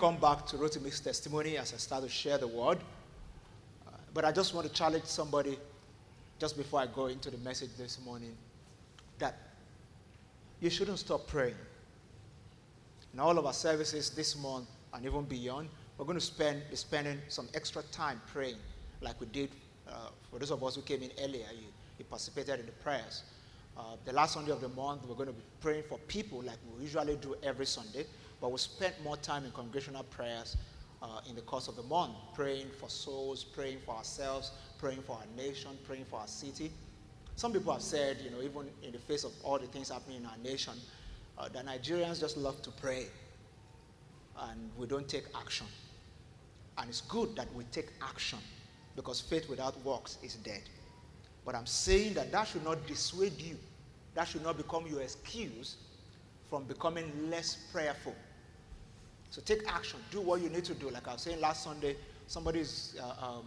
come back to Rotimi's testimony as I start to share the word. Uh, but I just want to challenge somebody just before I go into the message this morning that you shouldn't stop praying. In all of our services this month and even beyond, we're going to spend be spending some extra time praying, like we did uh, for those of us who came in earlier. You, you participated in the prayers. Uh, the last Sunday of the month, we're going to be praying for people like we usually do every Sunday, but we spent more time in congregational prayers uh, in the course of the month, praying for souls, praying for ourselves, praying for our nation, praying for our city. Some people have said, you know, even in the face of all the things happening in our nation, uh, that Nigerians just love to pray and we don't take action. And it's good that we take action because faith without works is dead. But I'm saying that that should not dissuade you, that should not become your excuse from becoming less prayerful. So take action, do what you need to do. Like I was saying last Sunday, somebody is uh, um,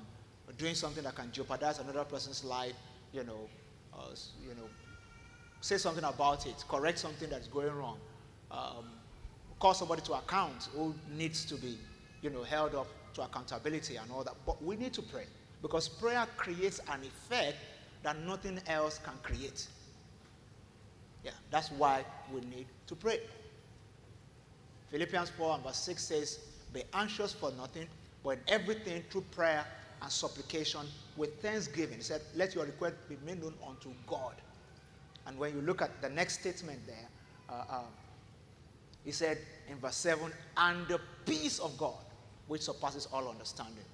doing something that can jeopardize another person's life, you know, uh, you know, say something about it, correct something that's going wrong, um, call somebody to account who needs to be, you know, held up to accountability and all that. But we need to pray because prayer creates an effect that nothing else can create. Yeah, that's why we need to pray. Philippians 4 and verse 6 says, Be anxious for nothing, but in everything through prayer and supplication with thanksgiving. He said, Let your request be made known unto God. And when you look at the next statement there, uh, uh, he said in verse 7, And the peace of God, which surpasses all understanding.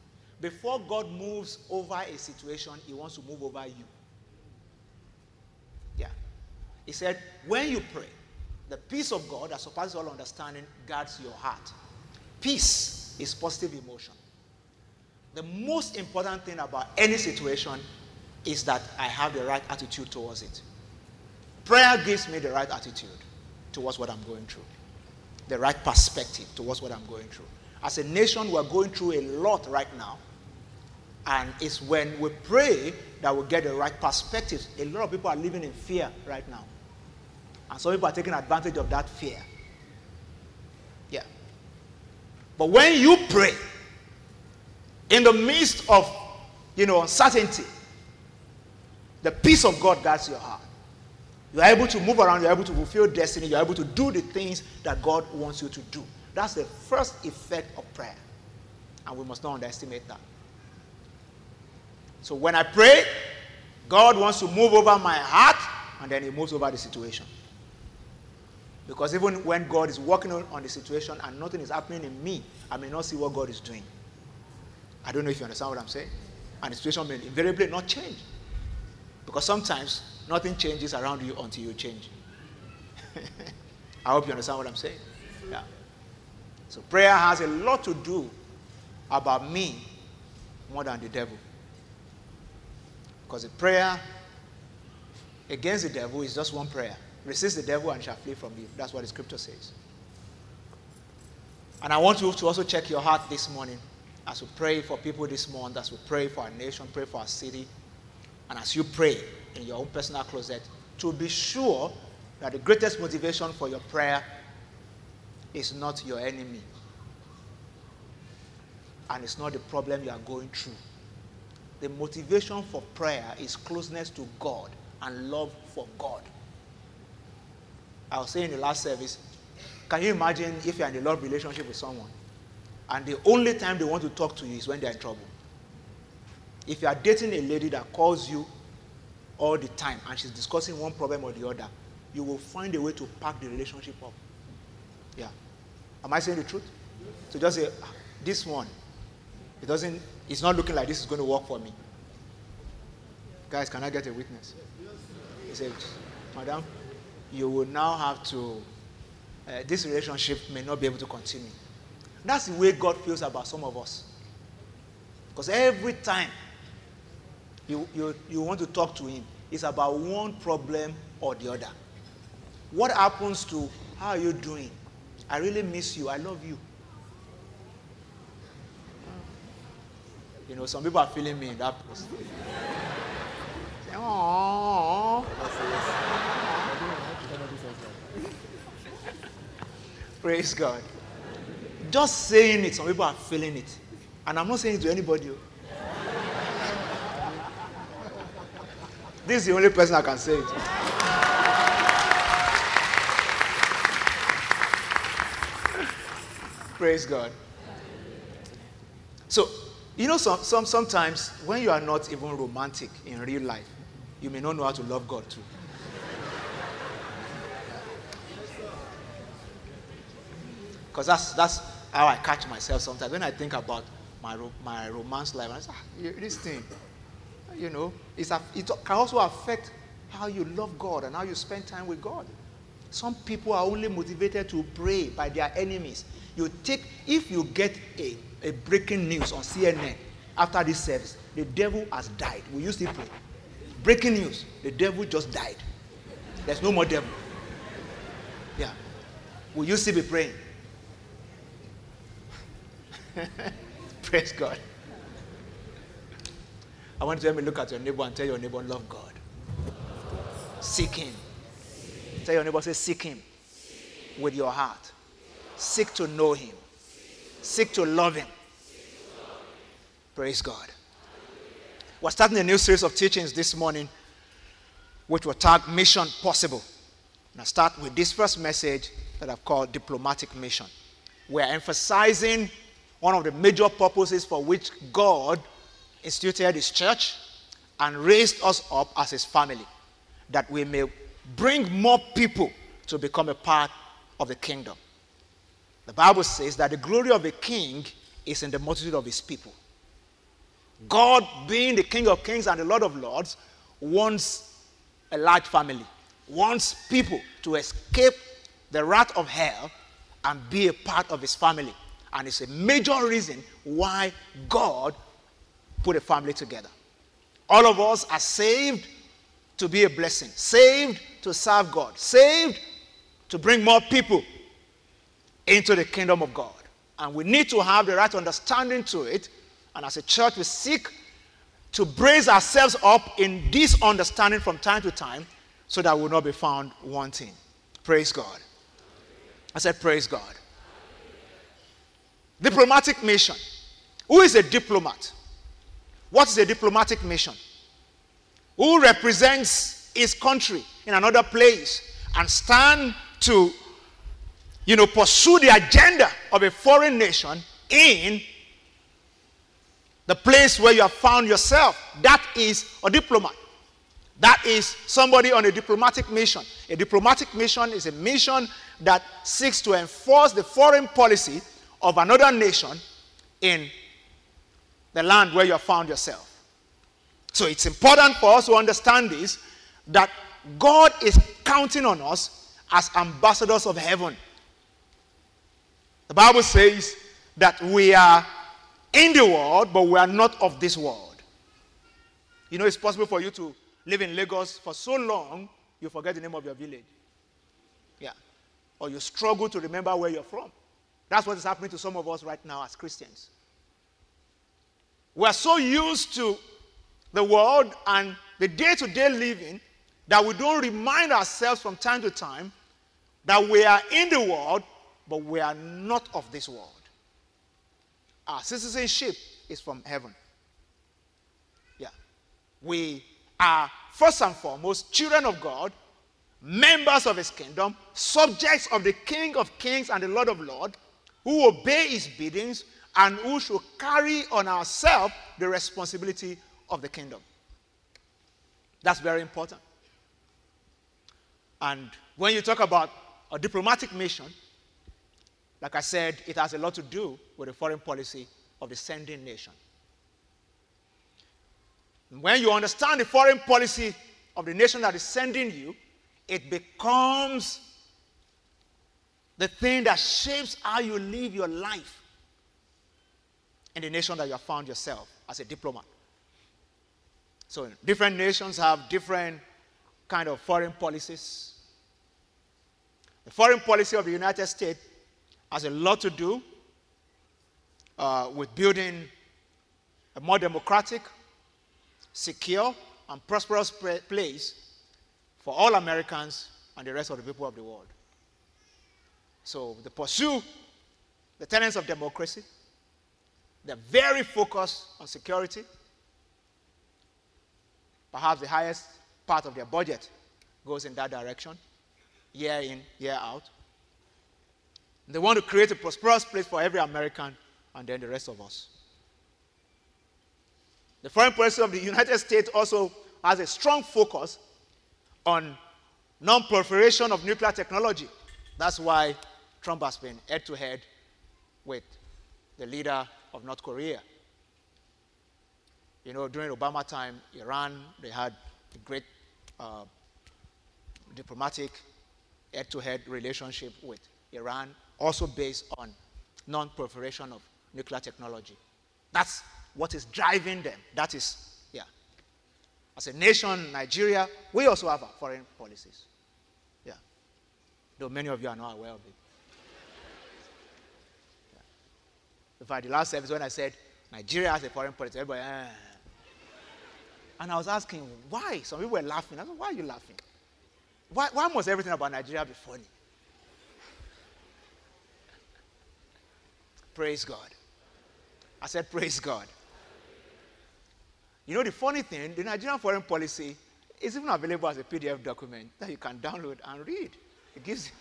Before God moves over a situation, he wants to move over you. Yeah. He said, When you pray, the peace of God that surpasses all understanding guards your heart. Peace is positive emotion. The most important thing about any situation is that I have the right attitude towards it. Prayer gives me the right attitude towards what I'm going through, the right perspective towards what I'm going through. As a nation, we're going through a lot right now. And it's when we pray that we get the right perspective. A lot of people are living in fear right now. And some people are taking advantage of that fear. Yeah. But when you pray, in the midst of, you know, uncertainty, the peace of God guards your heart. You are able to move around, you're able to fulfill destiny, you're able to do the things that God wants you to do. That's the first effect of prayer. And we must not underestimate that. So when I pray, God wants to move over my heart, and then He moves over the situation. Because even when God is working on, the situation and nothing is happening in me, I may not see what God is doing. I don't know if you understand what I'm saying. And the situation may invariably not change. Because sometimes nothing changes around you until you change. I hope you understand what I'm saying. Yeah. So prayer has a lot to do about me more than the devil. Because the prayer against the devil is just one prayer. Resist the devil and shall flee from you. That's what the scripture says. And I want you to also check your heart this morning as we pray for people this month, as we pray for our nation, pray for our city, and as you pray in your own personal closet, to be sure that the greatest motivation for your prayer is not your enemy. And it's not the problem you are going through. The motivation for prayer is closeness to God and love for God. I was saying in the last service, can you imagine if you're in a love relationship with someone and the only time they want to talk to you is when they're in trouble? If you are dating a lady that calls you all the time and she's discussing one problem or the other, you will find a way to pack the relationship up. Yeah. Am I saying the truth? So just say, ah, this one, it doesn't, it's not looking like this is going to work for me. Guys, can I get a witness? He said, Madam, you will now have to, uh, this relationship may not be able to continue. That's the way God feels about some of us. Because every time you, you, you want to talk to Him, it's about one problem or the other. What happens to, how are you doing? I really miss you. I love you. You know, some people are feeling me in that post. Praise God. Just saying it, some people are feeling it. And I'm not saying it to anybody. Oh. This is the only person I can say it. Praise God. So, you know, some, some, sometimes when you are not even romantic in real life, you may not know how to love God too. Because that's, that's how I catch myself sometimes. When I think about my, my romance life, I say, ah, this thing, you know, it's, it can also affect how you love God and how you spend time with God. Some people are only motivated to pray by their enemies. You take, if you get a, a breaking news on CNN after this service, the devil has died. Will you still pray? Breaking news, the devil just died. There's no more devil. Yeah. Will you still be praying? Praise God. I want you to let me look at your neighbor and tell your neighbor, love God. Seek Him. Tell your neighbor, say, seek Him with your heart. Seek to know Him. Seek to love Him. Praise God. We're starting a new series of teachings this morning, which will tag Mission Possible. And I start with this first message that I've called Diplomatic Mission. We're emphasizing one of the major purposes for which God instituted his church and raised us up as his family, that we may bring more people to become a part of the kingdom. The Bible says that the glory of a king is in the multitude of his people. God, being the King of kings and the Lord of lords, wants a large family, wants people to escape the wrath of hell and be a part of his family. And it's a major reason why God put a family together. All of us are saved to be a blessing, saved to serve God, saved to bring more people into the kingdom of God. And we need to have the right understanding to it. And as a church, we seek to brace ourselves up in this understanding from time to time so that we will not be found wanting. Praise God. I said, Praise God. Diplomatic mission. Who is a diplomat? What is a diplomatic mission? Who represents his country in another place and stand to you know pursue the agenda of a foreign nation in the place where you have found yourself. That is a diplomat. That is somebody on a diplomatic mission. A diplomatic mission is a mission that seeks to enforce the foreign policy of another nation in the land where you have found yourself. So it's important for us to understand this that God is counting on us as ambassadors of heaven. The Bible says that we are in the world, but we are not of this world. You know, it's possible for you to live in Lagos for so long, you forget the name of your village. Yeah. Or you struggle to remember where you're from. That's what is happening to some of us right now as Christians. We're so used to the world and the day to day living that we don't remind ourselves from time to time that we are in the world, but we are not of this world. Our citizenship is from heaven. Yeah. We are, first and foremost, children of God, members of his kingdom, subjects of the King of kings and the Lord of lords who obey his biddings and who should carry on ourselves the responsibility of the kingdom. That's very important. And when you talk about a diplomatic mission, like I said, it has a lot to do with the foreign policy of the sending nation. When you understand the foreign policy of the nation that is sending you, it becomes the thing that shapes how you live your life in the nation that you have found yourself as a diplomat. So different nations have different kind of foreign policies. The foreign policy of the United States has a lot to do uh, with building a more democratic, secure, and prosperous place for all Americans and the rest of the people of the world. So they pursue the tenets of democracy. They're very focused on security. Perhaps the highest part of their budget goes in that direction, year in, year out. They want to create a prosperous place for every American and then the rest of us. The foreign policy of the United States also has a strong focus on non proliferation of nuclear technology. That's why Trump has been head to head with the leader of North Korea. You know, during Obama time, Iran, they had a great uh, diplomatic head to head relationship with Iran, also based on non proliferation of nuclear technology. That's what is driving them. That is, yeah. As a nation, Nigeria, we also have our foreign policies. Yeah. Though many of you are not aware of it. Yeah. In fact, the last service when I said Nigeria has a foreign policy, everybody, eh. And I was asking, why? Some people were laughing. I said, why are you laughing? Why, why must everything about Nigeria be funny? Praise God. I said, Praise God. You know, the funny thing, the Nigerian foreign policy is even available as a PDF document that you can download and read. It gives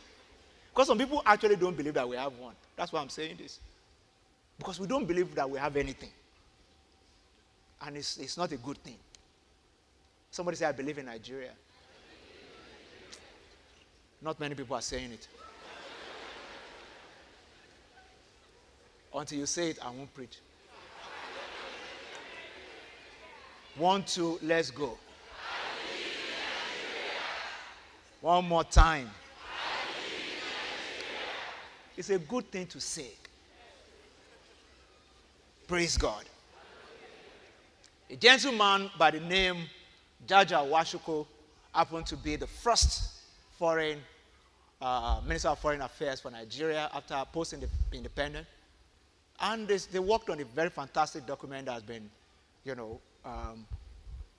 because some people actually don't believe that we have one. That's why I'm saying this. Because we don't believe that we have anything. And it's, it's not a good thing. Somebody say, I believe in Nigeria. Not many people are saying it. Until you say it, I won't preach. One, two, let's go. One more time. It's a good thing to say. Praise God. A gentleman by the name Jaja Nwachukwu happened to be the first foreign uh, Minister of Foreign Affairs for Nigeria after post independence. And they, they, worked on a very fantastic document that has been, you know, um,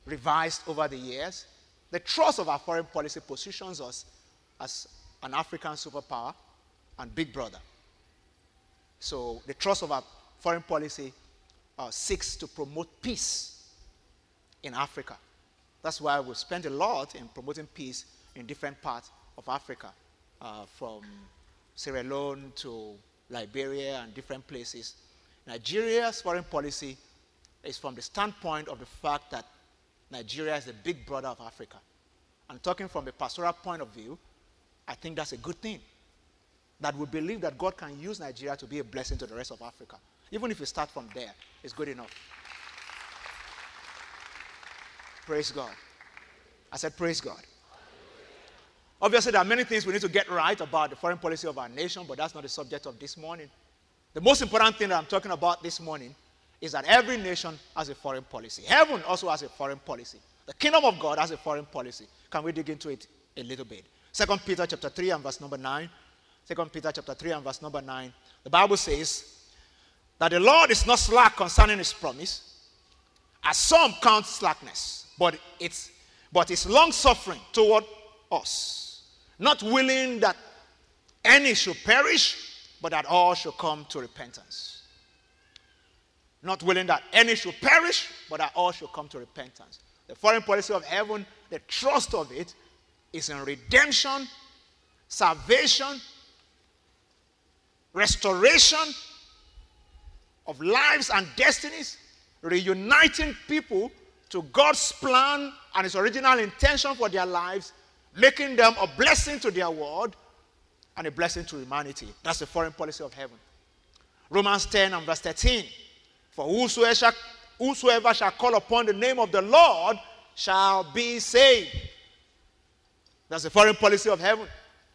revised over the years. The trust of our foreign policy positions us as an African superpower and big brother. So the trust of our foreign policy uh, seeks to promote peace in Africa. That's why we spend a lot in promoting peace in different parts of Africa, uh, from Sierra Leone to Liberia and different places. Nigeria's foreign policy is from the standpoint of the fact that Nigeria is the big brother of Africa. And talking from a pastoral point of view, I think that's a good thing. That we believe that God can use Nigeria to be a blessing to the rest of Africa. Even if you start from there, it's good enough. Praise God. I said, Praise God. Obviously, there are many things we need to get right about the foreign policy of our nation, but that's not the subject of this morning. The most important thing that I'm talking about this morning is that every nation has a foreign policy. Heaven also has a foreign policy. The kingdom of God has a foreign policy. Can we dig into it a little bit? Second Peter chapter 3 and verse number 9. Second Peter chapter 3 and verse number 9. The Bible says that the Lord is not slack concerning his promise, as some count slackness, but it's but is long suffering toward us, not willing that any should perish, but that all should come to repentance not willing that any should perish, but that all should come to repentance. The foreign policy of heaven, the trust of it, is in redemption, salvation, restoration of lives and destinies, reuniting people to God's plan and His original intention for their lives, making them a blessing to their world and a blessing to humanity. That's the foreign policy of heaven. Romans 10 and verse 13. For whosoever shall, whosoever shall call upon the name of the Lord shall be saved. That's the foreign policy of heaven.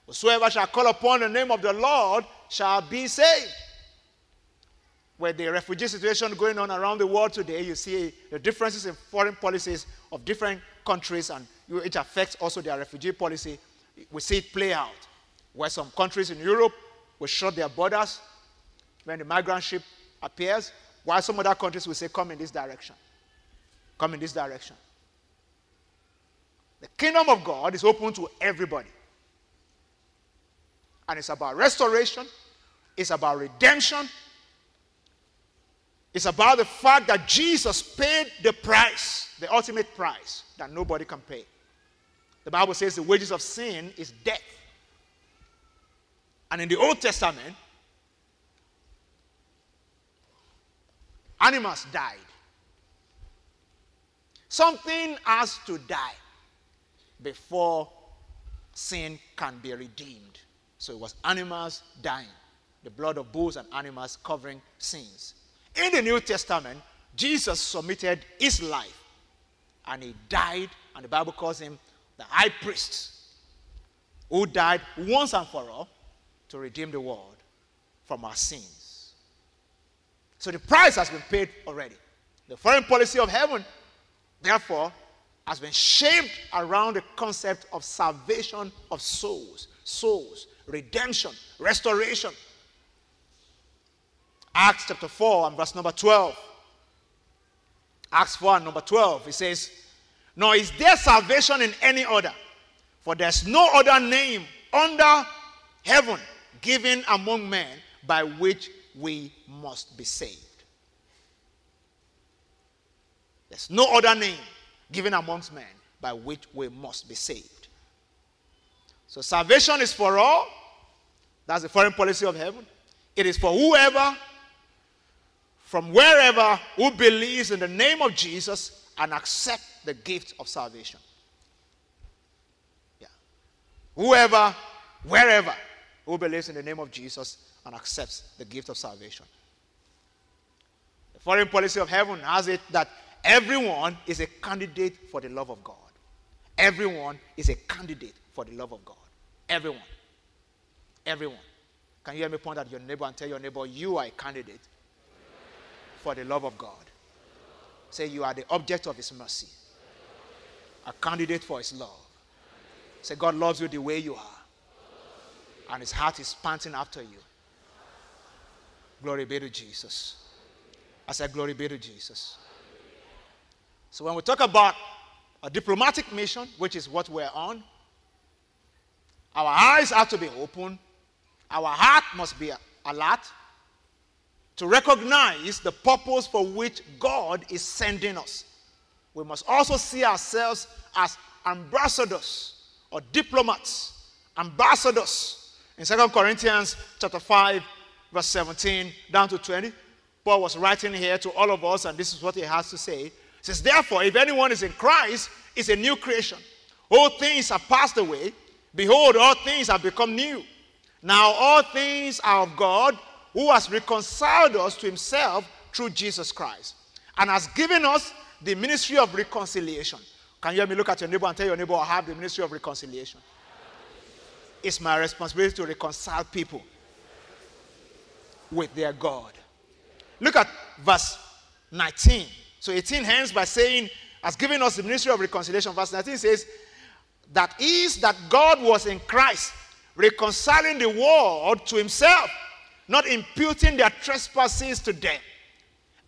Whosoever shall call upon the name of the Lord shall be saved. With the refugee situation going on around the world today, you see the differences in foreign policies of different countries, and it affects also their refugee policy. We see it play out. Where some countries in Europe will shut their borders when the migrant ship appears, while some other countries will say, come in this direction. Come in this direction. The kingdom of God is open to everybody. And it's about restoration, it's about redemption, it's about the fact that Jesus paid the price, the ultimate price that nobody can pay. The Bible says the wages of sin is death. And in the Old Testament, animals died. Something has to die before sin can be redeemed. So it was animals dying, the blood of bulls and animals covering sins. In the New Testament, Jesus submitted his life and he died, and the Bible calls him the high priest who died once and for all to redeem the world from our sins. So the price has been paid already. The foreign policy of heaven, therefore, has been shaped around the concept of salvation of souls, souls, redemption, restoration. Acts chapter 4 and verse number 12. Acts 4 and number 12, it says, Nor is there salvation in any other, for there's no other name under heaven given among men by which we must be saved. There's no other name given amongst men by which we must be saved. So salvation is for all. That's the foreign policy of heaven. It is for whoever, from wherever, who believes in the name of Jesus and accept the gift of salvation. Yeah. Whoever, wherever, who believes in the name of Jesus and accepts the gift of salvation. The foreign policy of heaven has it that Everyone is a candidate for the love of God. Everyone is a candidate for the love of God. Everyone. Everyone. Can you hear me point at your neighbor and tell your neighbor, you are a candidate for the love of God? Say, you are the object of His mercy, a candidate for His love. Say, God loves you the way you are, and His heart is panting after you. Glory be to Jesus. I said, Glory be to Jesus. So when we talk about a diplomatic mission, which is what we're on, our eyes have to be open, our heart must be alert to recognize the purpose for which God is sending us. We must also see ourselves as ambassadors or diplomats, ambassadors. In 2 Corinthians chapter 5, verse 17 down to 20, Paul was writing here to all of us, and this is what he has to say says, Therefore, if anyone is in Christ, is a new creation. All things are passed away. Behold, all things have become new. Now all things are of God, who has reconciled us to himself through Jesus Christ, and has given us the ministry of reconciliation. Can you hear me look at your neighbor and tell your neighbor, I have the ministry of reconciliation? It's my responsibility to reconcile people with their God. Look at verse 19. So 18 ends by saying, has given us the ministry of reconciliation. Verse 19 says, that is that God was in Christ, reconciling the world to himself, not imputing their trespasses to them,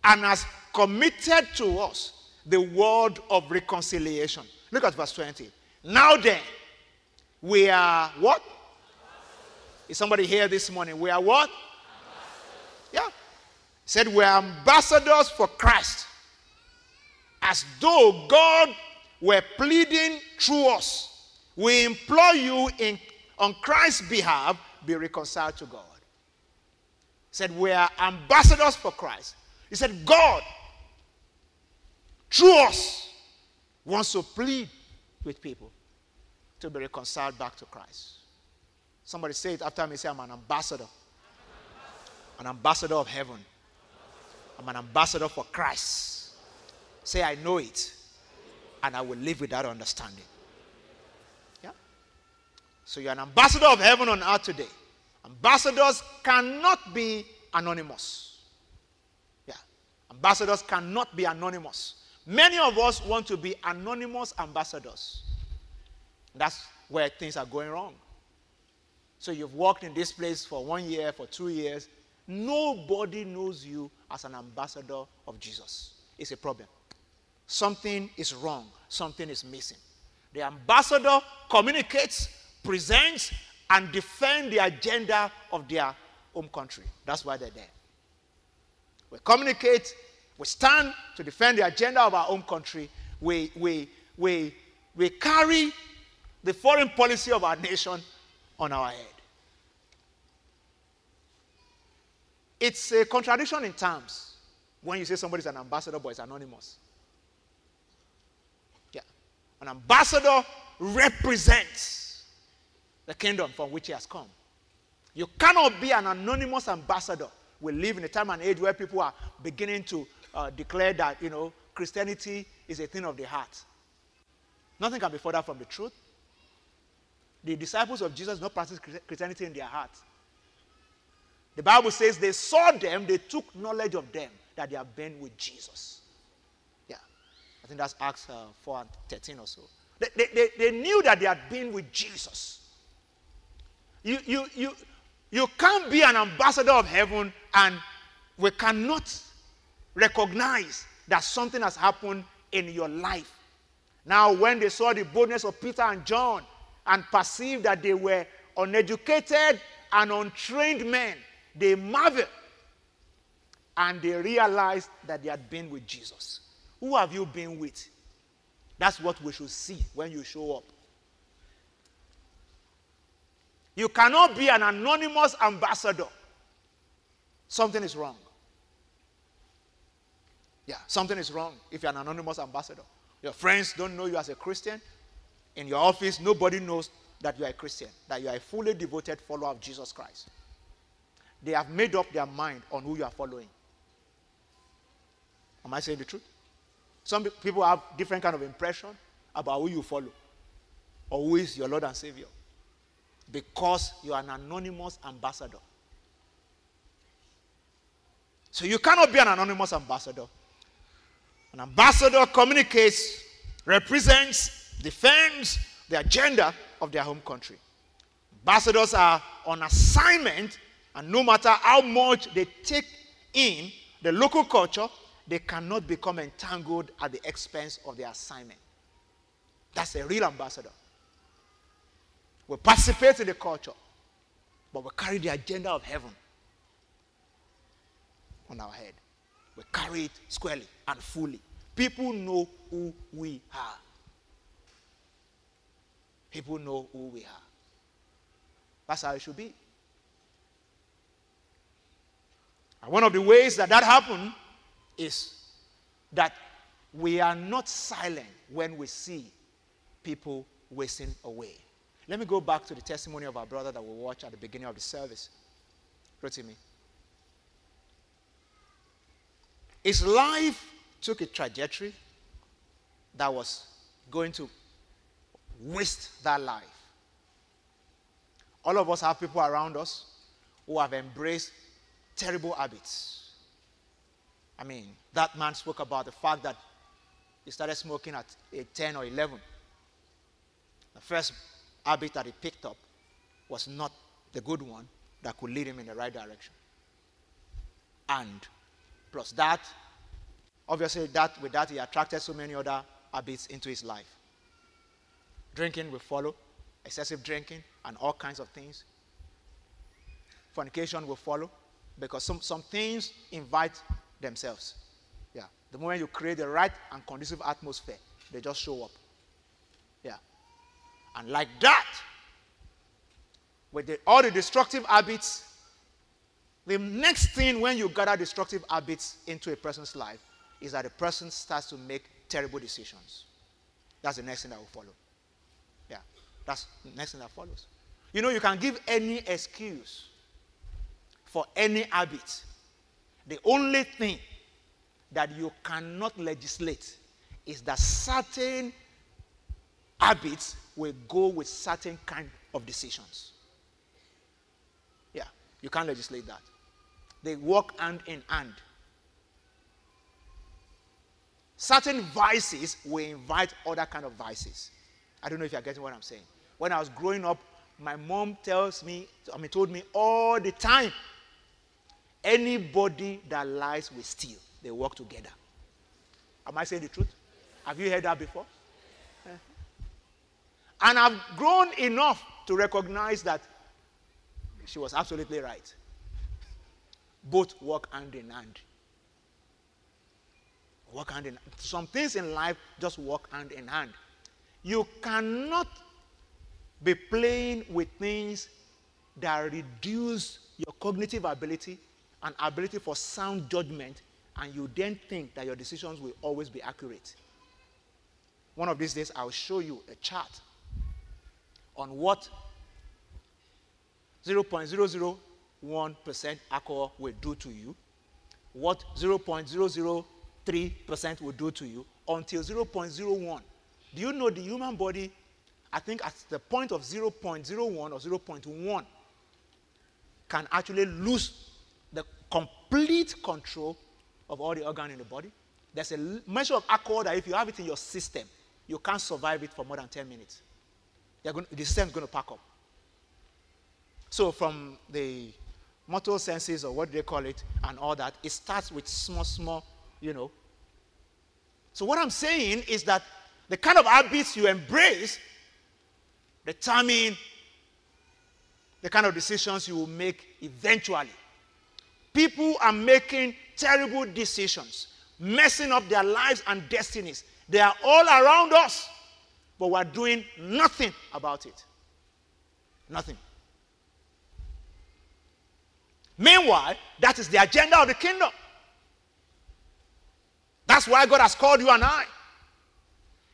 and has committed to us the word of reconciliation. Look at verse 20. Now then, we are what? Is somebody here this morning? We are what? Yeah. Said we are ambassadors for Christ as though God were pleading through us. We implore you in, on Christ's behalf, be reconciled to God. Said, We are ambassadors for Christ. He said, God, through us, wants to plead with people to be reconciled back to Christ. Somebody say it after me. Say, I'm an ambassador. An ambassador of heaven. I'm an ambassador for Christ. Say, I know it. And I will live with that understanding. Yeah? So you're an ambassador of heaven on earth today. Ambassadors cannot be anonymous. Yeah. Ambassadors cannot be anonymous. Many of us want to be anonymous ambassadors. That's where things are going wrong. So you've worked in this place for one year, for two years. Nobody knows you as an ambassador of Jesus. It's a problem something is wrong, something is missing. The ambassador communicates, presents, and defend the agenda of their home country. That's why they're there. We communicate, we stand to defend the agenda of our home country. We, we, we, we carry the foreign policy of our nation on our head. It's a contradiction in terms when you say somebody's an ambassador but it's anonymous. Yeah. An ambassador represents the kingdom from which he has come. You cannot be an anonymous ambassador. We live in a time and age where people are beginning to uh, declare that, you know, Christianity is a thing of the heart. Nothing can be further from the truth. The disciples of Jesus not practice Christianity in their hearts. The Bible says they saw them, they took knowledge of them that they have been with Jesus. Yeah. I think that's Acts uh, 4 and 13 or so. They, they, they, they knew that they had been with Jesus. You, you, you, you can't be an ambassador of heaven and we cannot recognize that something has happened in your life. Now, when they saw the boldness of Peter and John and perceived that they were uneducated and untrained men, they marveled and they realized that they had been with Jesus. Who have you been with? That's what we should see when you show up. You cannot be an anonymous ambassador. Something is wrong. Yeah, something is wrong if you're an anonymous ambassador. Your friends don't know you as a Christian. In your office, nobody knows that you are a Christian, that you are a fully devoted follower of Jesus Christ. They have made up their mind on who you are following. Am I saying the truth? Some people have different kind of impression about who you follow or who is your Lord and Savior because you are an anonymous ambassador. So you cannot be an anonymous ambassador. An ambassador communicates, represents, defends the agenda of their home country. Ambassadors are on assignment, and no matter how much they take in the local culture, they cannot become entangled at the expense of their assignment. That's a real ambassador. We participate in the culture, but we carry the agenda of heaven on our head. We carry it squarely and fully. People know who we are. People know who we are. That's how it should be. And one of the ways that that happens is that we are not silent when we see people wasting away. Let me go back to the testimony of our brother that we watched at the beginning of the service. me. His life took a trajectory that was going to waste that life. All of us have people around us who have embraced terrible habits. I mean, that man spoke about the fact that he started smoking at age 10 or 11. The first habit that he picked up was not the good one that could lead him in the right direction. And plus that, obviously, that with that he attracted so many other habits into his life. Drinking will follow, excessive drinking, and all kinds of things. Fornication will follow because some, some things invite themselves. Yeah. The moment you create the right and conducive atmosphere, they just show up. Yeah. And like that, with the, all the destructive habits, the next thing when you gather destructive habits into a person's life is that the person starts to make terrible decisions. That's the next thing that will follow. Yeah. That's the next thing that follows. You know, you can give any excuse for any habit. The only thing that you cannot legislate is that certain habits will go with certain kind of decisions. Yeah, you can't legislate that. They work hand in hand. Certain vices will invite other kind of vices. I don't know if you're getting what I'm saying. When I was growing up, my mom tells me, I mean, told me all the time Anybody that lies will steal. They work together. Am I saying the truth? Have you heard that before? And I've grown enough to recognize that she was absolutely right. Both work hand in hand. Work hand in. Some things in life just work hand in hand. You cannot be playing with things that reduce your cognitive ability and ability for sound judgment, and you then think that your decisions will always be accurate. One of these days, I'll show you a chart on what 0.001% alcohol will do to you, what 0.003% will do to you, until 0.01. Do you know the human body, I think at the point of 0.01 or 0.1, can actually lose the complete control of all the organ in the body? There's a measure of alcohol that if you have it in your system, you can't survive it for more than 10 minutes. Going, the system is going to pack up. So, from the motor senses or what do they call it and all that, it starts with small, small, you know. So, what I'm saying is that the kind of habits you embrace determine the kind of decisions you will make eventually. People are making terrible decisions, messing up their lives and destinies. They are all around us, but we're doing nothing about it. Nothing. Meanwhile, that is the agenda of the kingdom. That's why God has called you and I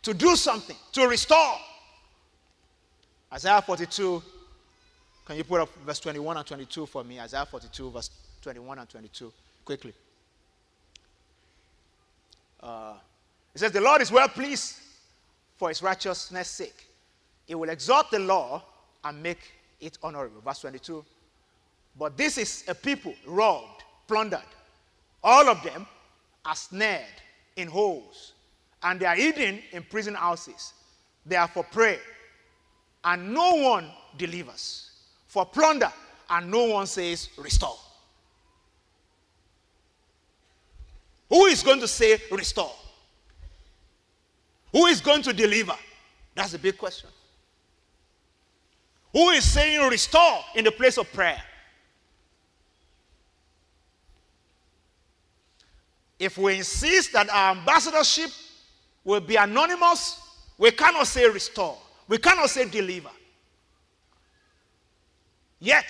to do something, to restore. Isaiah 42, can you put up verse 21 and 22 for me? Isaiah 42, verse 21 and 22, quickly. Uh, it says, The Lord is well pleased for his righteousness' sake. He will exalt the law and make it honorable. Verse 22. But this is a people robbed, plundered. All of them are snared in holes, and they are hidden in prison houses. They are for prey, and no one delivers. For plunder, and no one says, Restore. Who is going to say, Restore? Who is going to deliver? That's a big question. Who is saying, Restore in the place of prayer? If we insist that our ambassadorship will be anonymous, we cannot say restore. We cannot say deliver. Yet,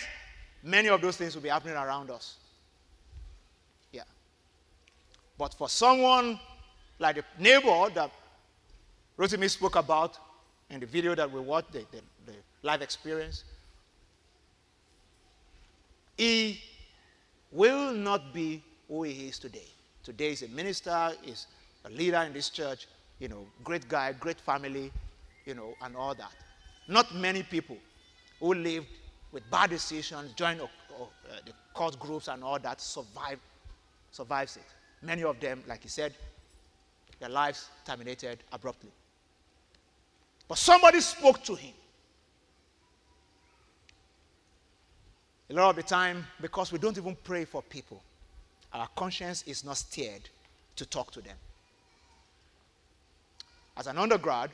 many of those things will be happening around us. Yeah. But for someone like the neighbor that Rotimi spoke about in the video that we watched, the, the, the live experience, he will not be who he is today. Today is a minister, is a leader in this church, you know, great guy, great family, you know, and all that. Not many people who lived with bad decisions, joined uh, the cult groups and all that, survive, survives it. Many of them, like he said, their lives terminated abruptly. But somebody spoke to him. A lot of the time, because we don't even pray for people, our conscience is not stirred to talk to them. As an undergrad,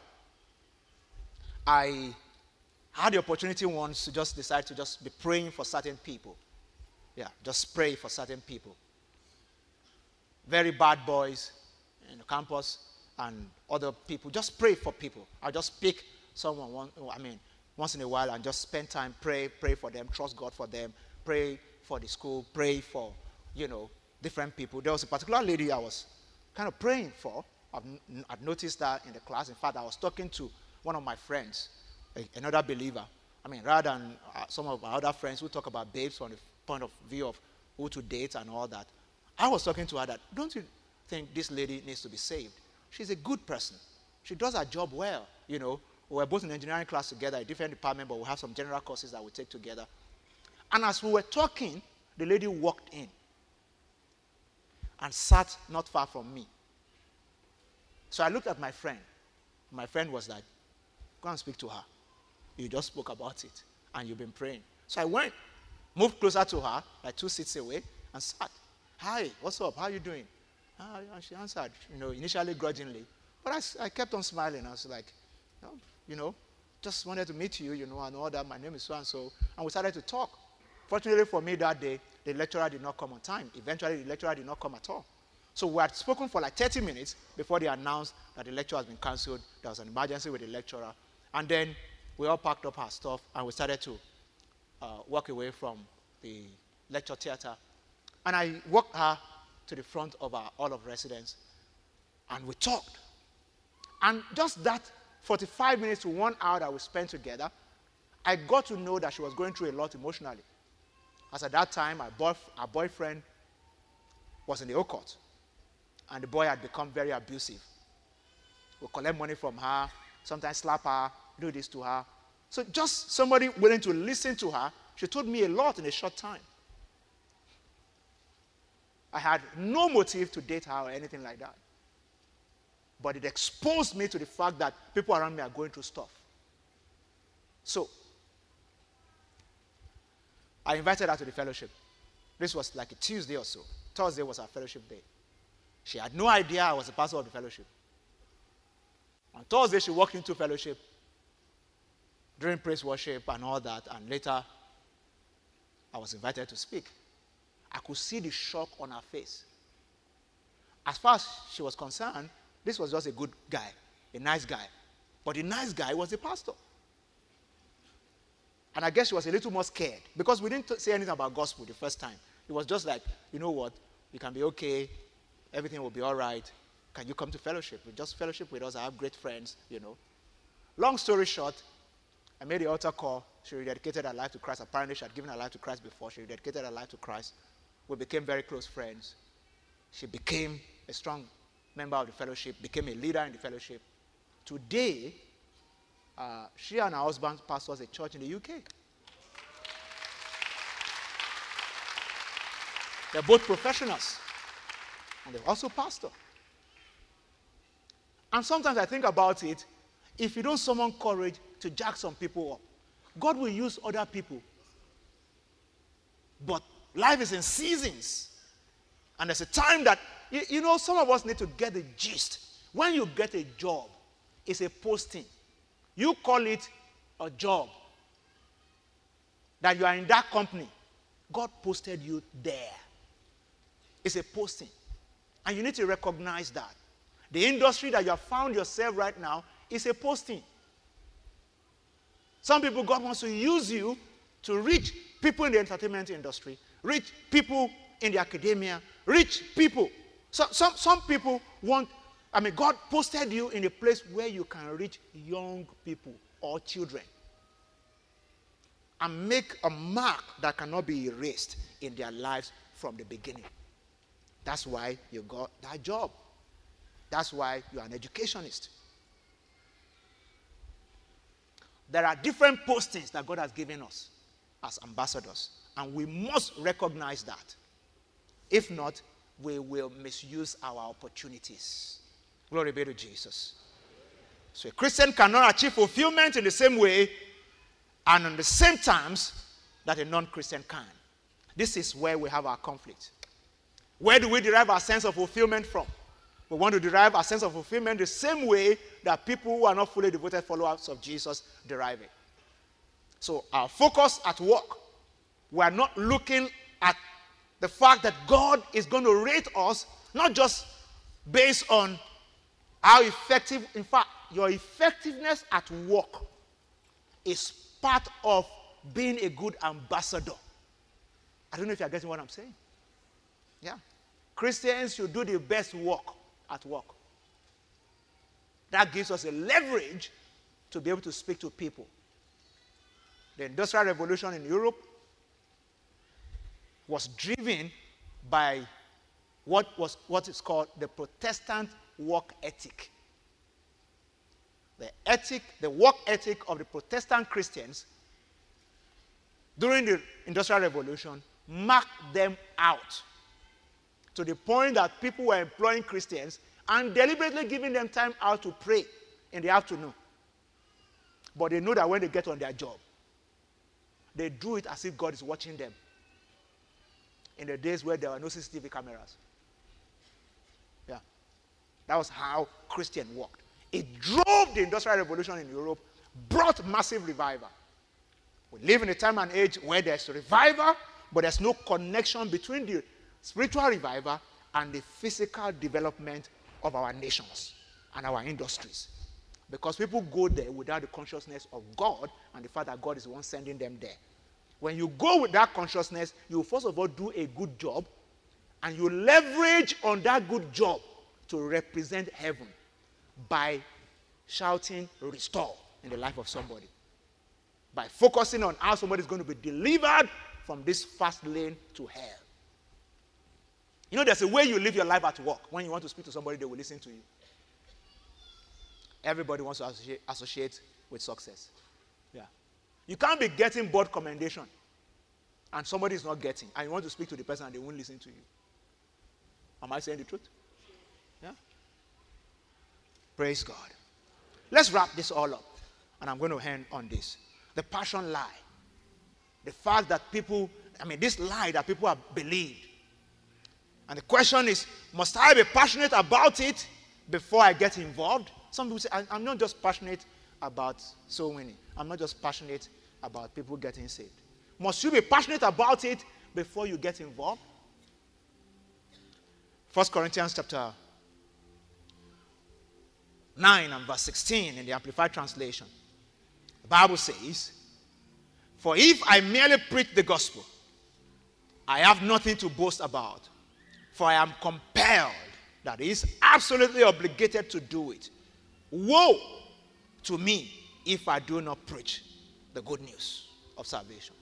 I had the opportunity once to just decide to just be praying for certain people. Yeah, just pray for certain people. Very bad boys in the campus and other people. Just pray for people. I just pick someone, one, I mean, once in a while and just spend time, pray, pray for them, trust God for them, pray for the school, pray for, you know, different people. There was a particular lady I was kind of praying for. I've, I've noticed that in the class. In fact, I was talking to one of my friends, a, another believer. I mean, rather than uh, some of our other friends who talk about babes from the point of view of who to date and all that, I was talking to her that, don't you think this lady needs to be saved? She's a good person. She does her job well, you know. We're both in engineering class together, a different department, but we have some general courses that we take together. And as we were talking, the lady walked in and sat not far from me. So I looked at my friend. My friend was like, Go and speak to her. You just spoke about it and you've been praying. So I went, moved closer to her, like two seats away, and sat. Hi, what's up? How are you doing? Ah, and she answered, you know, initially grudgingly. But I, I kept on smiling. I was like, you know, just wanted to meet you, you know, and all that. My name is so and so. And we started to talk. Fortunately for me that day, the lecturer did not come on time. Eventually, the lecturer did not come at all. So we had spoken for like 30 minutes before they announced that the lecture has been cancelled. There was an emergency with the lecturer. And then we all packed up our stuff and we started to uh, walk away from the lecture theater. And I walked her to the front of our all of residence and we talked. And just that 45 minutes to one hour that we spent together, I got to know that she was going through a lot emotionally. As at that time, our, boy, our boyfriend was in the court, and the boy had become very abusive. We collect money from her, sometimes slap her, do this to her. So just somebody willing to listen to her, she told me a lot in a short time. I had no motive to date her or anything like that. But it exposed me to the fact that people around me are going through stuff. So, I invited her to the fellowship. This was like a Tuesday or so. Thursday was our fellowship day. She had no idea I was a pastor of the fellowship. On Thursday, she walked into fellowship during praise worship and all that, and later I was invited to speak. I could see the shock on her face. As far as she was concerned, this was just a good guy, a nice guy. But the nice guy was the pastor. And I guess she was a little more scared because we didn't say anything about gospel the first time. It was just like, you know what, you can be okay, everything will be all right. Can you come to fellowship? We Just fellowship with us. I have great friends, you know. Long story short, I made the altar call. She rededicated her life to Christ. Apparently, she had given her life to Christ before. She rededicated her life to Christ. We became very close friends. She became a strong member of the fellowship, became a leader in the fellowship. Today, uh, she and her husband pastors a church in the UK. They're both professionals, and they're also pastor. And sometimes I think about it if you don't summon courage to jack some people up, God will use other people. But life is in seasons. And there's a time that, you, you know, some of us need to get the gist. When you get a job, it's a posting. You call it a job. That you are in that company. God posted you there. It's a posting. And you need to recognize that. The industry that you have found yourself right now is a posting. Some people, God wants to use you to reach people in the entertainment industry, reach people in the academia, rich people. So, some, some people want, I mean, God posted you in a place where you can reach young people or children and make a mark that cannot be erased in their lives from the beginning. That's why you got that job. That's why you're an educationist. There are different postings that God has given us as ambassadors, and we must recognize that. If not, we will misuse our opportunities. Glory be to Jesus. So a Christian cannot achieve fulfillment in the same way and on the same terms that a non Christian can. This is where we have our conflict. Where do we derive our sense of fulfillment from? We want to derive our sense of fulfillment the same way that people who are not fully devoted followers of Jesus derive it. So, our focus at work, we are not looking at the fact that God is going to rate us not just based on how effective, in fact, your effectiveness at work is part of being a good ambassador. I don't know if you're getting what I'm saying. Yeah. Christians should do the best work at work. That gives us a leverage to be able to speak to people. The Industrial Revolution in Europe was driven by what, was, what is called the Protestant work ethic. The ethic, the work ethic of the Protestant Christians during the Industrial Revolution marked them out to the point that people were employing Christians and deliberately giving them time out to pray in the afternoon. But they know that when they get on their job, they do it as if God is watching them in the days where there were no CCTV cameras. Yeah. That was how Christian worked. It drove the Industrial Revolution in Europe, brought massive revival. We live in a time and age where there's revival, but there's no connection between the spiritual revival and the physical development of our nations and our industries. Because people go there without the consciousness of God and the fact that God is the one sending them there. When you go with that consciousness, you first of all do a good job and you leverage on that good job to represent heaven by shouting, Restore in the life of somebody. By focusing on how somebody is going to be delivered from this fast lane to hell. You know, there's a way you live your life at work. When you want to speak to somebody, they will listen to you. Everybody wants to associate, associate with success. You can't be getting board commendation and somebody is not getting, and you want to speak to the person and they won't listen to you. Am I saying the truth? Yeah? Praise God. Let's wrap this all up. And I'm going to end on this. The passion lie. The fact that people, I mean, this lie that people have believed. And the question is, must I be passionate about it before I get involved? Some people say, I'm not just passionate about soul winning. I'm not just passionate about people getting saved. Must you be passionate about it before you get involved? 1 Corinthians chapter 9 and verse 16 in the Amplified Translation. The Bible says, For if I merely preach the gospel, I have nothing to boast about, for I am compelled, that is, absolutely obligated to do it. Woe to me if I do not preach the good news of salvation.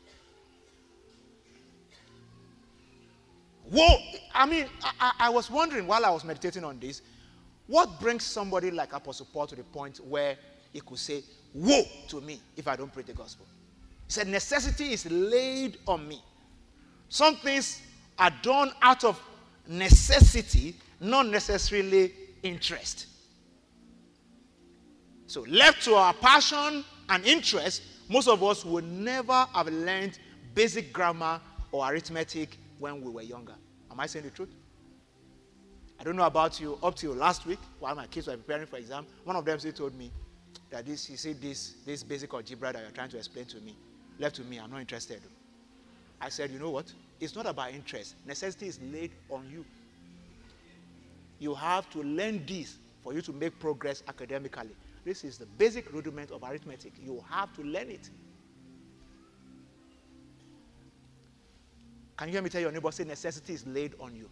Woe! I mean, I, I, was wondering while I was meditating on this, what brings somebody like Apostle Paul to the point where he could say, Woe to me if I don't preach the gospel? He said, Necessity is laid on me. Some things are done out of necessity, not necessarily interest. So, left to our passion and interest, most of us would never have learned basic grammar or arithmetic when we were younger. Am I saying the truth? I don't know about you. Up till last week, while my kids were preparing for exam, one of them still told me that this, he said this, this basic algebra that you're trying to explain to me, left to me, I'm not interested. I said, you know what? It's not about interest. Necessity is laid on you. You have to learn this for you to make progress academically. This is the basic rudiment of arithmetic. You have to learn it. Can you hear me tell your neighbor, say necessity is laid on you?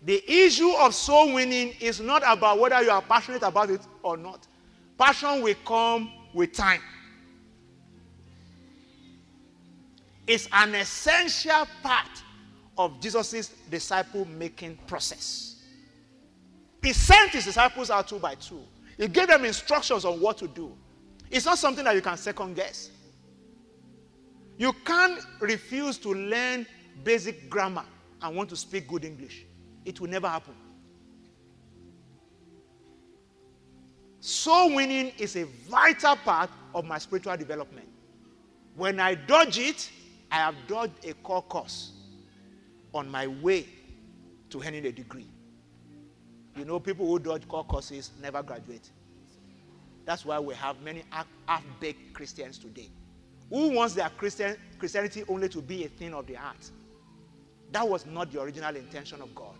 The issue of soul winning is not about whether you are passionate about it or not. Passion will come with time. It's an essential part of Jesus' disciple making process. He sent his disciples out two by two. He gave them instructions on what to do. It's not something that you can second guess. You can't refuse to learn basic grammar and want to speak good English. It will never happen. Soul winning is a vital part of my spiritual development. When I dodge it, I have dodged a core course on my way to earning a degree. You know, people who dodge core courses never graduate. That's why we have many half baked Christians today who wants their Christian, Christianity only to be a thing of the heart. That was not the original intention of God.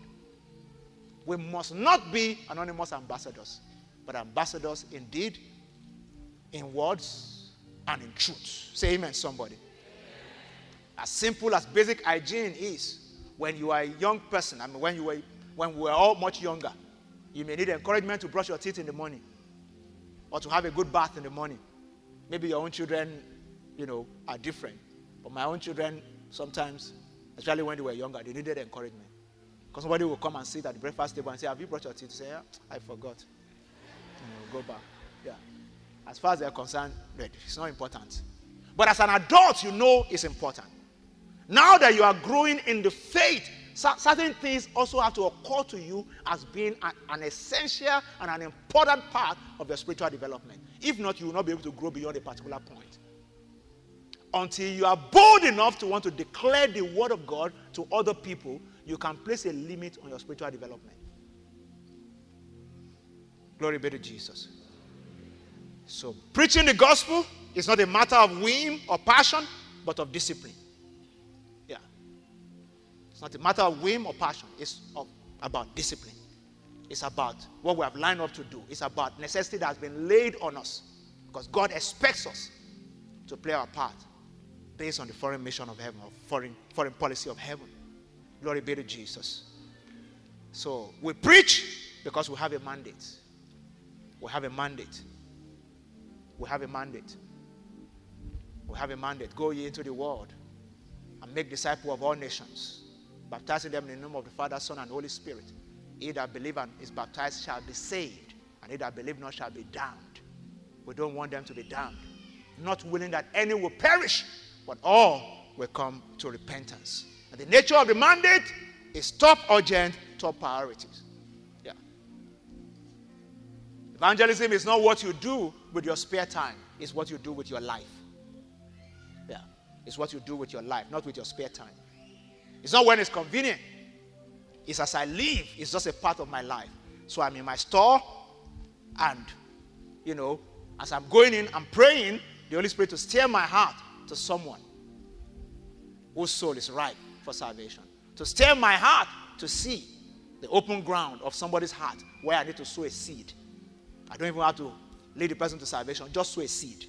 We must not be anonymous ambassadors, but ambassadors indeed, in words and in truth. Say amen, somebody. As simple as basic hygiene is, when you are a young person, I mean, when you were when we were all much younger, you may need encouragement to brush your teeth in the morning or to have a good bath in the morning. Maybe your own children, you know, are different. But my own children, sometimes, especially when they were younger, they needed encouragement. Because somebody will come and sit at the breakfast table and say, Have you brought your teeth? Say, yeah, I forgot. You know, go back. Yeah. As far as they're concerned, it's not important. But as an adult, you know it's important. Now that you are growing in the faith, certain things also have to occur to you as being an, an, essential and an important part of your spiritual development. If not, you will not be able to grow beyond a particular point. Until you are bold enough to want to declare the word of God to other people, you can place a limit on your spiritual development. Glory be to Jesus. So, preaching the gospel is not a matter of whim or passion, but of discipline. Not a matter of whim or passion, it's about discipline. It's about what we have lined up to do. It's about necessity that has been laid on us. Because God expects us to play our part based on the foreign mission of heaven, or foreign, foreign policy of heaven. Glory be to Jesus. So we preach because we have a mandate. We have a mandate. We have a mandate. We have a mandate. Go ye into the world and make disciples of all nations, baptizing them in the name of the Father, Son, and Holy Spirit. He that believe and is baptized shall be saved, and he that believe not shall be damned. We don't want them to be damned. Not willing that any will perish, but all will come to repentance. And the nature of the mandate is top urgent, top priorities. Yeah. Evangelism is not what you do with your spare time, it's what you do with your life. Yeah. It's what you do with your life, not with your spare time. It's not when it's convenient. It's as I live, it's just a part of my life. So I'm in my store, and, you know, as I'm going in, I'm praying the Holy Spirit to steer my heart to someone whose soul is ripe for salvation. To steer my heart to see the open ground of somebody's heart where I need to sow a seed. I don't even have to lead the person to salvation, just sow a seed.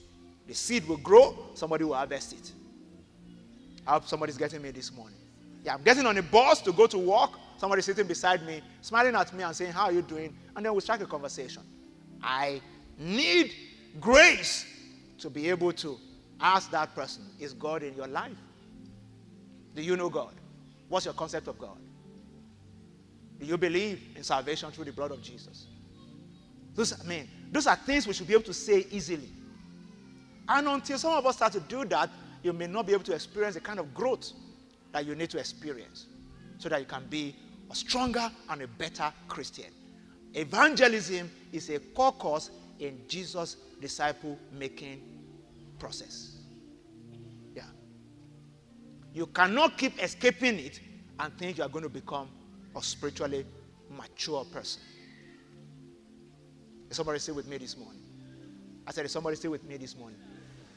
The seed will grow, somebody will harvest it. I hope somebody's getting me this morning. Yeah, I'm getting on a bus to go to work. Somebody sitting beside me, smiling at me and saying, How are you doing? And then we strike a conversation. I need grace to be able to ask that person, Is God in your life? Do you know God? What's your concept of God? Do you believe in salvation through the blood of Jesus? Those, I mean, those are things we should be able to say easily. And until some of us start to do that, you may not be able to experience the kind of growth that you need to experience so that you can be a stronger and a better Christian. Evangelism is a core course in Jesus' disciple making process. Yeah. You cannot keep escaping it and think you are going to become a spiritually mature person. Somebody stay with me this morning? I said, somebody stay with me this morning?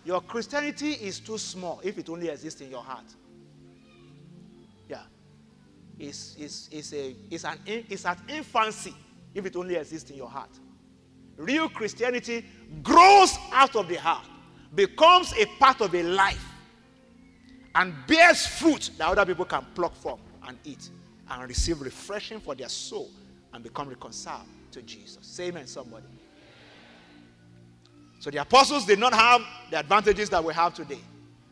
Your Christianity is too small if it only exists in your heart. It's, it's, it's, a, it's, an, it's at infancy if it only exists in your heart. Real Christianity grows out of the heart, becomes a part of a life, and bears fruit that other people can pluck from and eat and receive refreshing for their soul and become reconciled to Jesus. Say amen, somebody. So the apostles did not have the advantages that we have today.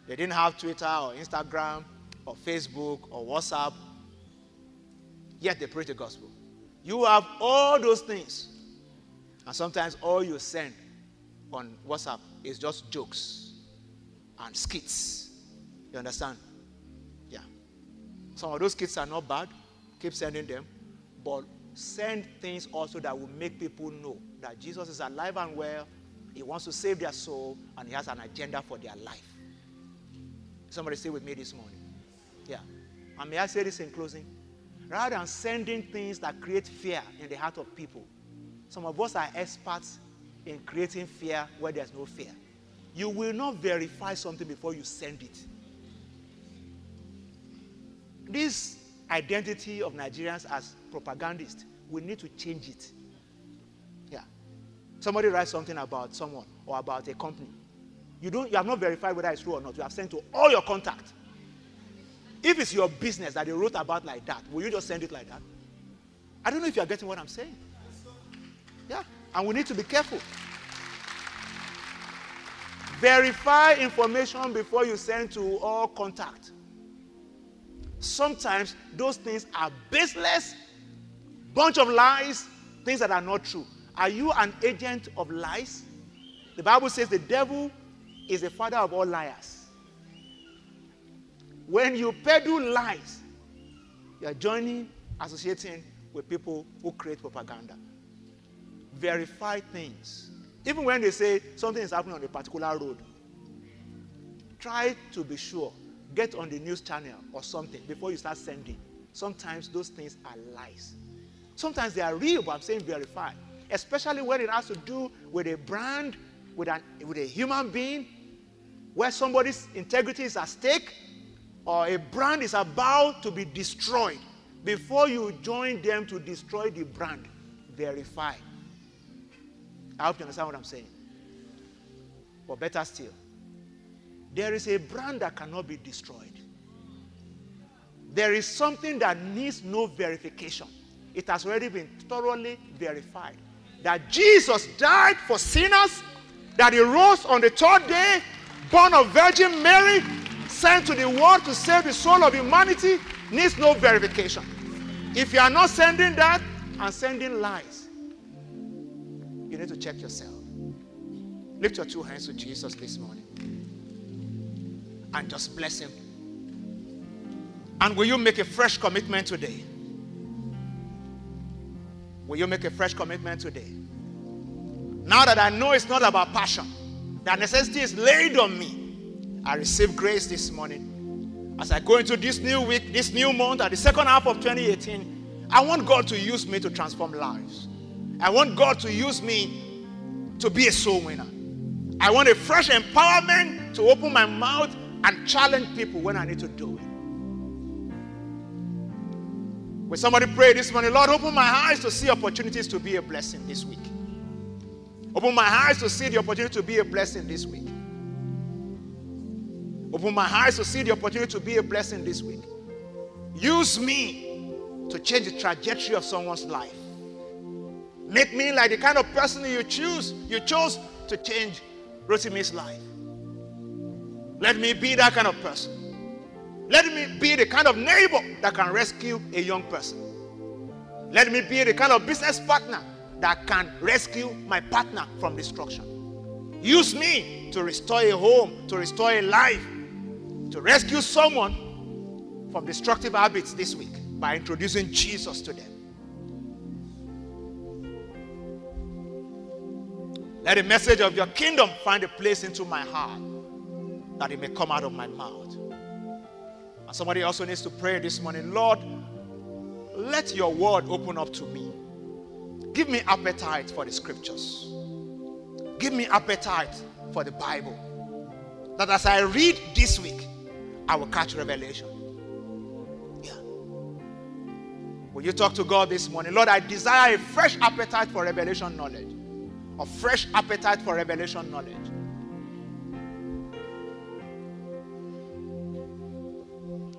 They didn't have Twitter or Instagram or Facebook or WhatsApp. Yet they preach the gospel. You have all those things. And sometimes all you send on WhatsApp is just jokes and skits. You understand? Yeah. Some of those skits are not bad. Keep sending them. But send things also that will make people know that Jesus is alive and well. He wants to save their soul and he has an agenda for their life. Somebody stay with me this morning. Yeah. And may I say this in closing? Rather than sending things that create fear in the heart of people, some of us are experts in creating fear where there's no fear. You will not verify something before you send it. This identity of Nigerians as propagandists, we need to change it. Yeah. Somebody writes something about someone or about a company. You, don't, you have not verified whether it's true or not. You have sent to all your contacts. If it's your business that they wrote about like that, will you just send it like that? I don't know if you are getting what I'm saying. Yeah. And we need to be careful. Verify information before you send to all contact. Sometimes those things are baseless, bunch of lies, things that are not true. Are you an agent of lies? The Bible says the devil is the father of all liars. When you peddle lies, you are joining, associating with people who create propaganda. Verify things. Even when they say something is happening on a particular road, try to be sure. Get on the news channel or something before you start sending. Sometimes those things are lies. Sometimes they are real, but I'm saying verify. Especially when it has to do with a brand, with, an, with a human being, where somebody's integrity is at stake or a brand is about to be destroyed, before you join them to destroy the brand, verify. I hope you understand what I'm saying. But better still, there is a brand that cannot be destroyed. There is something that needs no verification. It has already been thoroughly verified that Jesus died for sinners, that he rose on the third day, born of Virgin Mary, sent to the world to save the soul of humanity, needs no verification. If you are not sending that and sending lies, you need to check yourself. Lift your two hands to Jesus this morning and just bless him. And will you make a fresh commitment today? Will you make a fresh commitment today? Now that I know it's not about passion, that necessity is laid on me, I receive grace this morning. As I go into this new week, this new month, at the second half of 2018, I want God to use me to transform lives. I want God to use me to be a soul winner. I want a fresh empowerment to open my mouth and challenge people when I need to do it. When somebody pray this morning, Lord, open my eyes to see opportunities to be a blessing this week. Open my eyes to see the opportunity to be a blessing this week. Open my eyes to see the opportunity to be a blessing this week. Use me to change the trajectory of someone's life. Make me like the kind of person you choose, you chose to change Rotimi's life. Let me be that kind of person. Let me be the kind of neighbor that can rescue a young person. Let me be the kind of business partner that can rescue my partner from destruction. Use me to restore a home, to restore a life, to rescue someone from destructive habits this week by introducing Jesus to them. Let the message of your kingdom find a place into my heart that it may come out of my mouth. And somebody also needs to pray this morning Lord, let your word open up to me. Give me appetite for the scriptures. Give me appetite for the Bible. That as I read this week, I will catch revelation. Yeah. Will you talk to God this morning? Lord, I desire a fresh appetite for revelation knowledge. A fresh appetite for revelation knowledge.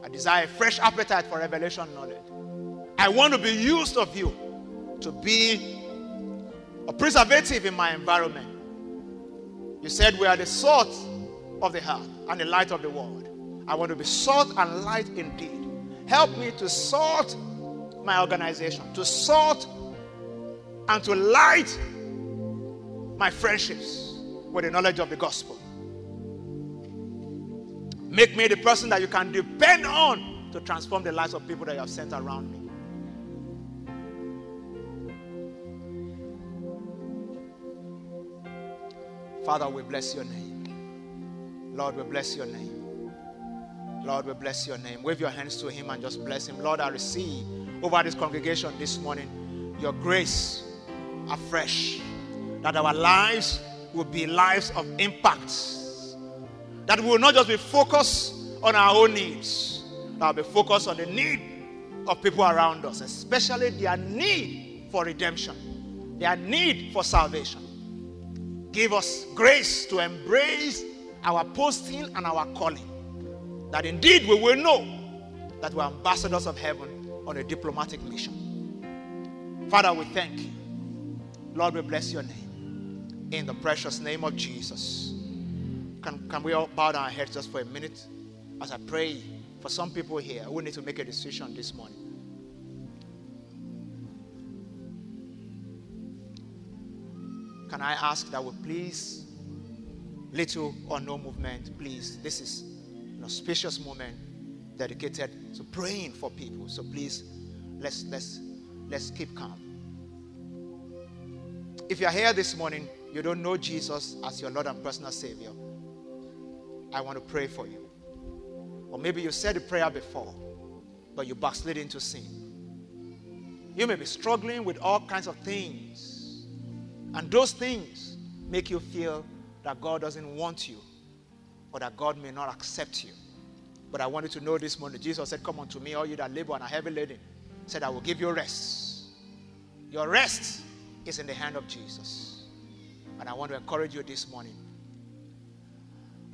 I desire a fresh appetite for revelation knowledge. I want to be used of you to be a preservative in my environment. You said we are the salt of the earth and the light of the world. I want to be salt and light indeed. Help me to salt my organization, to salt and to light my friendships with the knowledge of the gospel. Make me the person that you can depend on to transform the lives of people that you have sent around me. Father, we bless your name. Lord, we bless your name. Lord, we bless your name. Wave your hands to him and just bless him. Lord, I receive over this congregation this morning your grace afresh. That our lives will be lives of impact that we will not just be focused on our own needs, but be focused on the need of people around us, especially their need for redemption, their need for salvation. Give us grace to embrace our posting and our calling. That indeed we will know that we're ambassadors of heaven on a diplomatic mission. Father, we thank you. Lord, we bless your name. In the precious name of Jesus. Can, can we all bow down our heads just for a minute as I pray for some people here who need to make a decision this morning? Can I ask that we please, little or no movement, please, this is auspicious moment dedicated to praying for people. So please, let's let's let's keep calm. If you're here this morning, you don't know Jesus as your Lord and personal Savior. I want to pray for you. Or maybe you said a prayer before, but you backslid into sin. You may be struggling with all kinds of things, and those things make you feel that God doesn't want you or that God may not accept you. But I want you to know this morning, Jesus said, Come unto me, all you that labor and are heavy laden. Said, I will give you rest. Your rest is in the hand of Jesus. And I want to encourage you this morning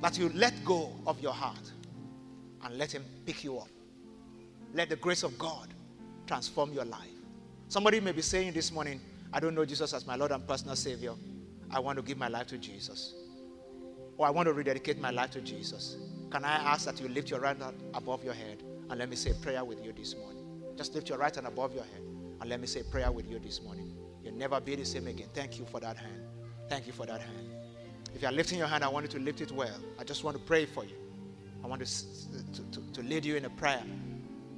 that you let go of your heart and let Him pick you up. Let the grace of God transform your life. Somebody may be saying this morning, I don't know Jesus as my Lord and personal Savior. I want to give my life to Jesus. Or I want to rededicate my life to Jesus. Can I ask that you lift your right hand above your head and let me say prayer with you this morning? Just lift your right hand above your head and let me say prayer with you this morning. You'll never be the same again. Thank you for that hand. Thank you for that hand. If you are lifting your hand, I want you to lift it well. I just want to pray for you. I want to, to, to, to lead you in a prayer.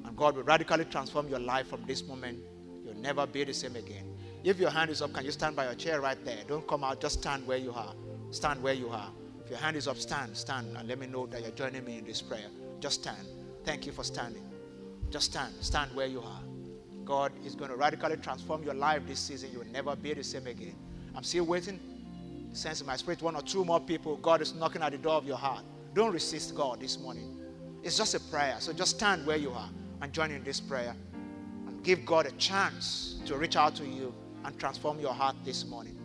And God will radically transform your life from this moment. You'll never be the same again. If your hand is up, can you stand by your chair right there? Don't come out, just stand where you are. Stand where you are. If your hand is up, stand, stand, and let me know that you're joining me in this prayer. Just stand. Thank you for standing. Just stand. Stand where you are. God is going to radically transform your life this season. You will never be the same again. I'm still waiting. Sense in my spirit, one or two more people. God is knocking at the door of your heart. Don't resist God this morning. It's just a prayer. So just stand where you are and join in this prayer and give God a chance to reach out to you and transform your heart this morning.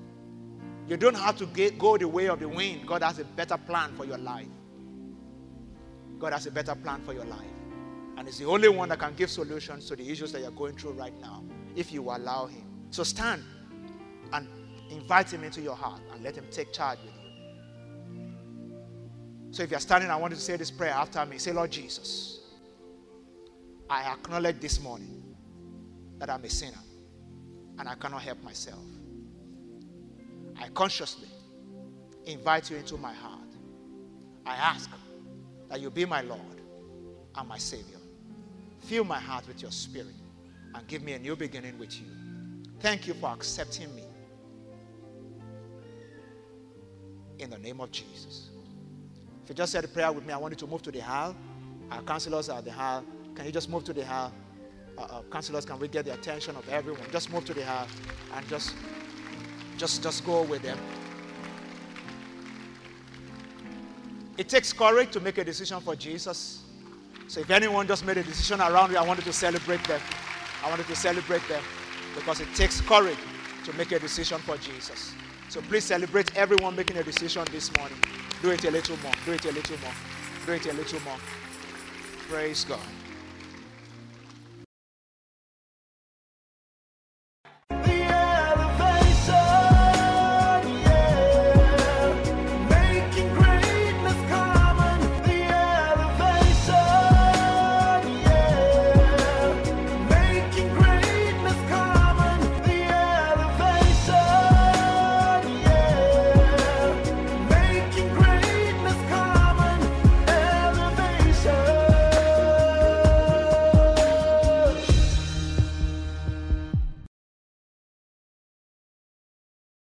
You don't have to get, go the way of the wind. God has a better plan for your life. God has a better plan for your life. And it's the only one that can give solutions to the issues that you're going through right now if you allow Him. So stand and invite Him into your heart and let Him take charge with you. So if you're standing, I want you to say this prayer after me. Say, Lord Jesus, I acknowledge this morning that I'm a sinner and I cannot help myself. I consciously invite you into my heart. I ask that you be my Lord and my Savior. Fill my heart with your spirit and give me a new beginning with you. Thank you for accepting me. In the name of Jesus. If you just said a prayer with me, I want you to move to the hall. Our counselors are at the hall. Can you just move to the hall? uh, uh, counselors, can we get the attention of everyone? Just move to the hall and just, just, just go with them. It takes courage to make a decision for Jesus. So if anyone just made a decision around you, I wanted to celebrate them. I wanted to celebrate them because it takes courage to make a decision for Jesus. So please celebrate everyone making a decision this morning. Do it a little more. Do it a little more. Do it a little more. Praise God.